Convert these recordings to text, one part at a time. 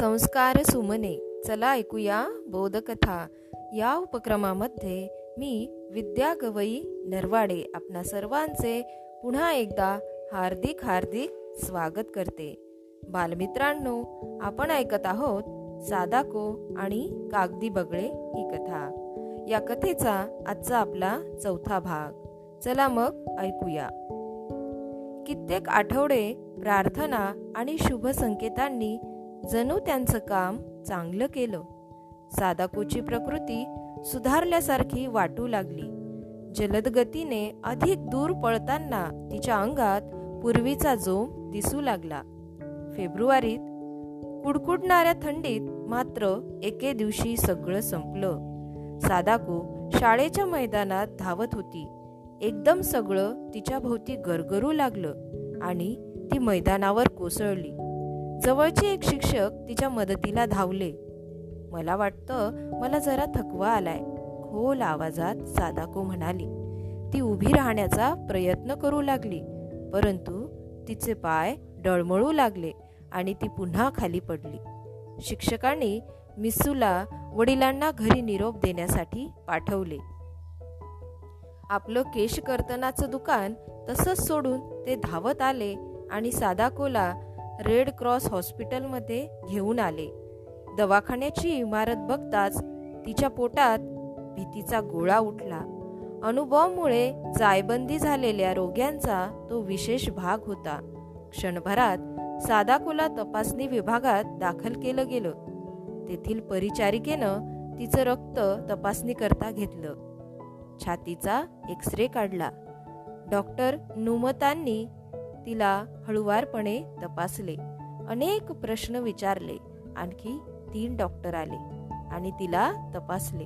संस्कार सुमने चला ऐकूया बोधकथा. या उपक्रमामध्ये मी विद्या गवई नरवाडे आपणा सर्वांचे पुन्हा एकदा हार्दिक हार्दिक स्वागत करते. बालमित्रांनो आपण ऐकत आहोत सादाको आणि कागदी बगळे ही कथा. या कथेचा आजचा आपला चौथा भाग. चला मग ऐकूया. कित्येक आठवडे प्रार्थना आणि शुभ संकेतांनी जणू त्यांचं काम चांगलं केलं. सादाकोची प्रकृती सुधारल्यासारखी वाटू लागली. जलद गतीने अधिक दूर पळताना तिच्या अंगात पूर्वीचा जोम दिसू लागला. फेब्रुवारीत कुडकुडणाऱ्या थंडीत मात्र एके दिवशी सगळं संपलं. सादाको शाळेच्या मैदानात धावत होती. एकदम सगळं तिच्या भोवती गरगरू लागलं आणि ती मैदानावर कोसळली. जवळचे एक शिक्षक तिच्या मदतीला धावले. मला वाटतं मला जरा थकवा आलाय. खोल आवाजात सादाको म्हणाली. ती उभी राहण्याचा प्रयत्न करू लागली परंतु तिचे पाय डळमळू लागले आणि ती पुन्हा खाली पडली. शिक्षकांनी मिसूला वडिलांना घरी निरोप देण्यासाठी पाठवले. आपलं केश कर्तनाचं दुकान तसंच सोडून ते धावत आले आणि सादाकोला रेड क्रॉस हॉस्पिटलमध्ये घेऊन आले. दवाखान्याची इमारत बघताच तिच्या पोटात भीतीचा गोळा उठला. अनुभवामुळे जायबंदी झालेल्या रोग्यांचा तो विशेष भाग होता. क्षणभरात सादाकुला तपासणी विभागात दाखल केलं गेलं. तेथील परिचारिकेनं तिचं रक्त तपासणी करता घेतलं. छातीचा एक्सरे काढला. डॉक्टर नुमतांनी तिला हळुवारपणे तपासले. अनेक प्रश्न विचारले. आणखी तीन डॉक्टर आले आणि तिला तपासले.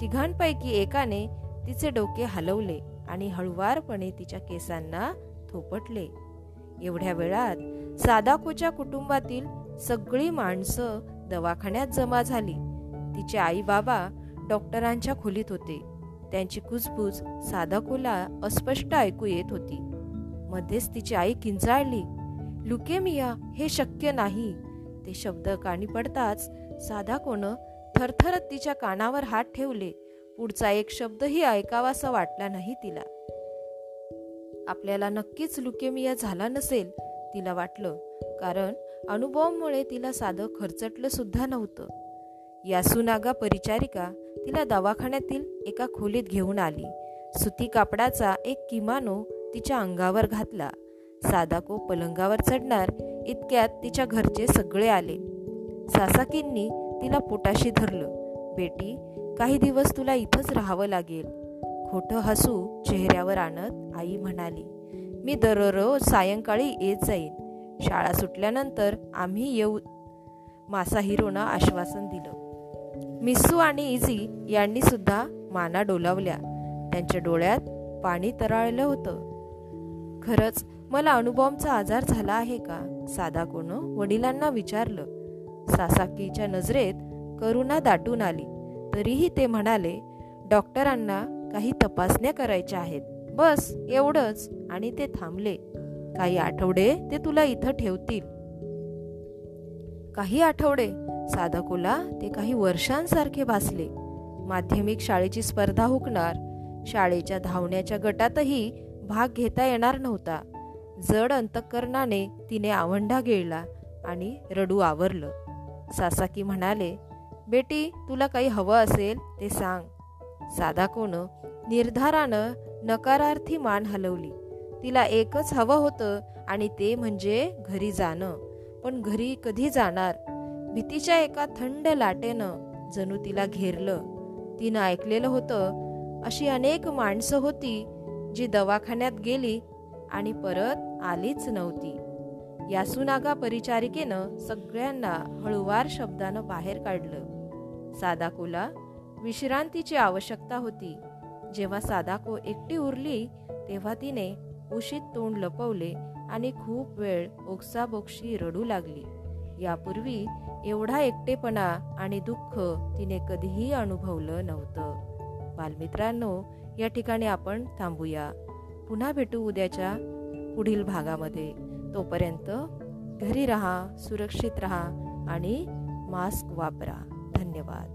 तिघांपैकी एकाने तिचे डोके हलवले आणि हळुवारपणे तिच्या केसांना थोपटले. एवढ्या वेळात सादाकोच्या कुटुंबातील सगळी माणसं दवाखान्यात जमा झाली. तिचे आई बाबा डॉक्टरांच्या खोलीत होते. त्यांची कुजबूज सादाकोला अस्पष्ट ऐकू येत होती. मध्येच तिची आई किंचाळली लुकेमिया हे शक्य नाही. ते शब्द कानी पडताच साधा कोण थरथरत तिच्या कानावर हात ठेवले. पुढचा एक शब्दही ऐकावासा वाटला नाही तिला. आपल्याला नक्कीच लुकेमिया झाला नसेल तिला वाटलं कारण अनुभवामुळे तिला साधं खर्चटलं सुद्धा नव्हतं. यासुनागा परिचारिका तिला दवाखान्यातील एका खोलीत घेऊन आली. सुती कापडाचा एक किमानो तिच्या अंगावर घातला. सादाको पलंगावर चढणार इतक्यात तिच्या घरचे सगळे आले. सासाकींनी तिला पोटाशी धरलं. बेटी काही दिवस तुला इथंच राहावं लागेल. खोटं हसू चेहऱ्यावर आणत आई म्हणाली मी दररोज सायंकाळी येत जाईन. शाळा सुटल्यानंतर आम्ही येऊ. मासा हिरोनं आश्वासन दिलं. मिसू आणि इझी यांनी सुद्धा माना डोलावल्या. त्यांच्या डोळ्यात पाणी तराळलं होतं. खरंच मला अणुबॉम्बचा आजार झाला आहे का? साधा कोण वडिलांना विचारलं. सासाकीच्या नजरेत करुणा दाटून आली. तरीही ते म्हणाले डॉक्टरांना काही तपासण्या करायच्या आहेत. बस एवढंच. आणि ते थांबले. काही आठवडे ते तुला इथं ठेवतील. काही आठवडे. साधकोला ते काही वर्षांसारखे भासले. माध्यमिक शाळेची स्पर्धा हुकणार. शाळेच्या धावण्याच्या गटातही भाग घेता येणार नव्हता. जड अंतकरणाने तिने आवंढा गिळला आणि रडू आवरलं. सासाकी म्हणाले बेटी तुला काही हवं असेल ते सांग. साधाकोनं निर्धारानं नकारार्थी मान हलवली. तिला एकच हवं होतं आणि ते म्हणजे घरी जाणं. पण घरी कधी जाणार? भीतीच्या एका थंड लाटेनं जणू तिला घेरलं. तिनं ऐकलेलं होतं अशी अनेक माणसं होती जी दवाखान्यात गेली आणि परत आलीच नव्हती. यासुनागा परिचारिकेनं सगळ्यांना हळुवार शब्दानं बाहेर काढलं. सादाकोला विश्रांतीची आवश्यकता होती. जेव्हा सादाको एकटी उरली तेव्हा तिने उशीत तोंड लपवले आणि खूप वेळ ओक्साबोक्षी रडू लागली. यापूर्वी एवढा एकटेपणा आणि दुःख तिने कधीही अनुभवलं नव्हतं. बालमित्रांनो या ठिकाणी आपण थांबूया. पुन्हा भेटू उद्याच्या पुढील भागामध्ये. तोपर्यंत घरी राहा सुरक्षित राहा आणि मास्क वापरा. धन्यवाद.